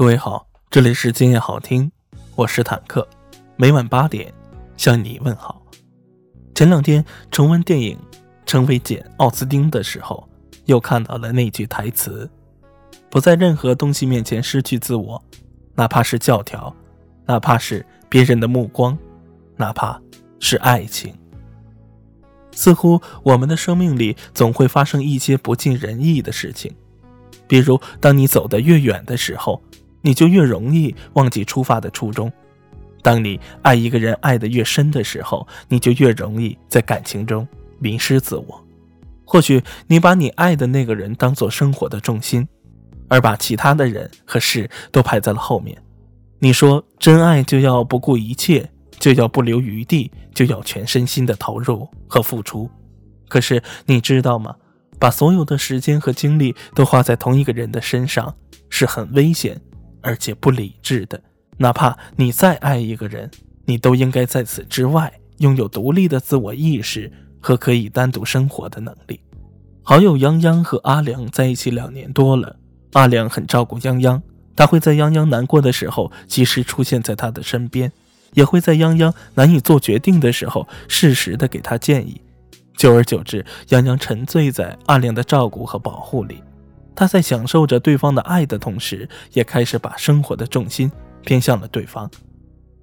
各位好，这里是今夜好听，我是坦克，每晚八点向你问好。前两天重温电影《成为简·奥斯汀》的时候，又看到了那句台词：“不在任何东西面前失去自我，哪怕是教条，哪怕是别人的目光，哪怕是爱情。”似乎我们的生命里总会发生一些不尽人意的事情，比如当你走得越远的时候。你就越容易忘记出发的初衷。当你爱一个人爱得越深的时候，你就越容易在感情中迷失自我。或许你把你爱的那个人当做生活的重心，而把其他的人和事都排在了后面。你说真爱就要不顾一切，就要不留余地，就要全身心的投入和付出。可是你知道吗？把所有的时间和精力都花在同一个人的身上，是很危险。而且不理智的，哪怕你再爱一个人，你都应该在此之外拥有独立的自我意识和可以单独生活的能力。好友泱泱和阿良在一起两年多了，阿良很照顾泱泱，他会在泱泱难过的时候及时出现在他的身边，也会在泱泱难以做决定的时候适时的给他建议。久而久之，泱泱沉醉在阿良的照顾和保护里。他在享受着对方的爱的同时，也开始把生活的重心偏向了对方。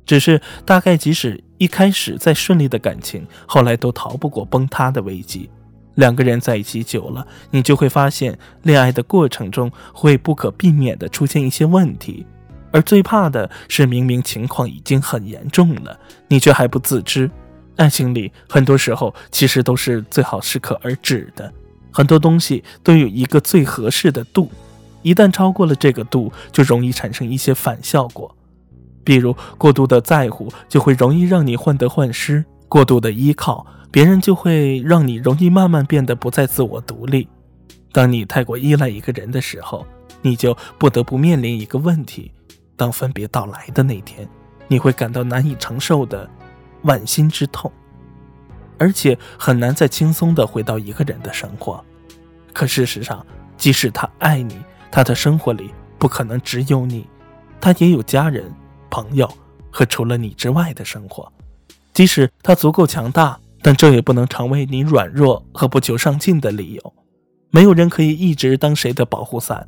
只是，大概即使一开始再顺利的感情，后来都逃不过崩塌的危机。两个人在一起久了，你就会发现，恋爱的过程中会不可避免的出现一些问题。而最怕的是，明明情况已经很严重了，你却还不自知。爱情里很多时候其实都是最好适可而止的。很多东西都有一个最合适的度，一旦超过了这个度，就容易产生一些反效果。比如过度的在乎，就会容易让你患得患失；过度的依靠别人，就会让你容易慢慢变得不再自我独立。当你太过依赖一个人的时候，你就不得不面临一个问题：当分别到来的那天，你会感到难以承受的剜心之痛。而且很难再轻松地回到一个人的生活，可事实上，即使他爱你，他的生活里不可能只有你，他也有家人、朋友和除了你之外的生活。即使他足够强大，但这也不能成为你软弱和不求上进的理由。没有人可以一直当谁的保护伞，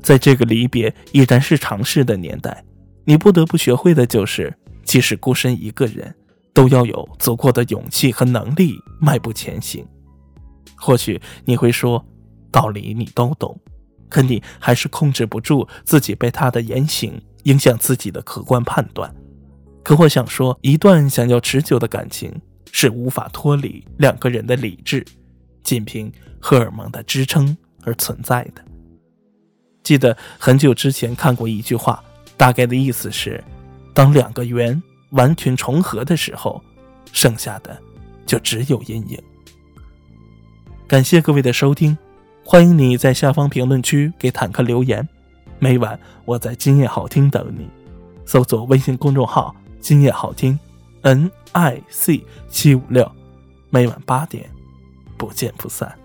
在这个离别已然是常事的年代，你不得不学会的就是，即使孤身一个人。都要有足够的勇气和能力迈步前行。或许你会说，道理你都懂，可你还是控制不住自己被他的言行影响自己的客观判断。可我想说，一段想要持久的感情是无法脱离两个人的理智，仅凭荷尔蒙的支撑而存在的。记得很久之前看过一句话，大概的意思是，当两个圆。完全重合的时候，剩下的就只有阴影。感谢各位的收听，欢迎你在下方评论区给坦克留言。每晚我在今夜好听等你，搜索微信公众号“今夜好听 ”，N I C 七五六，每晚八点不见不散。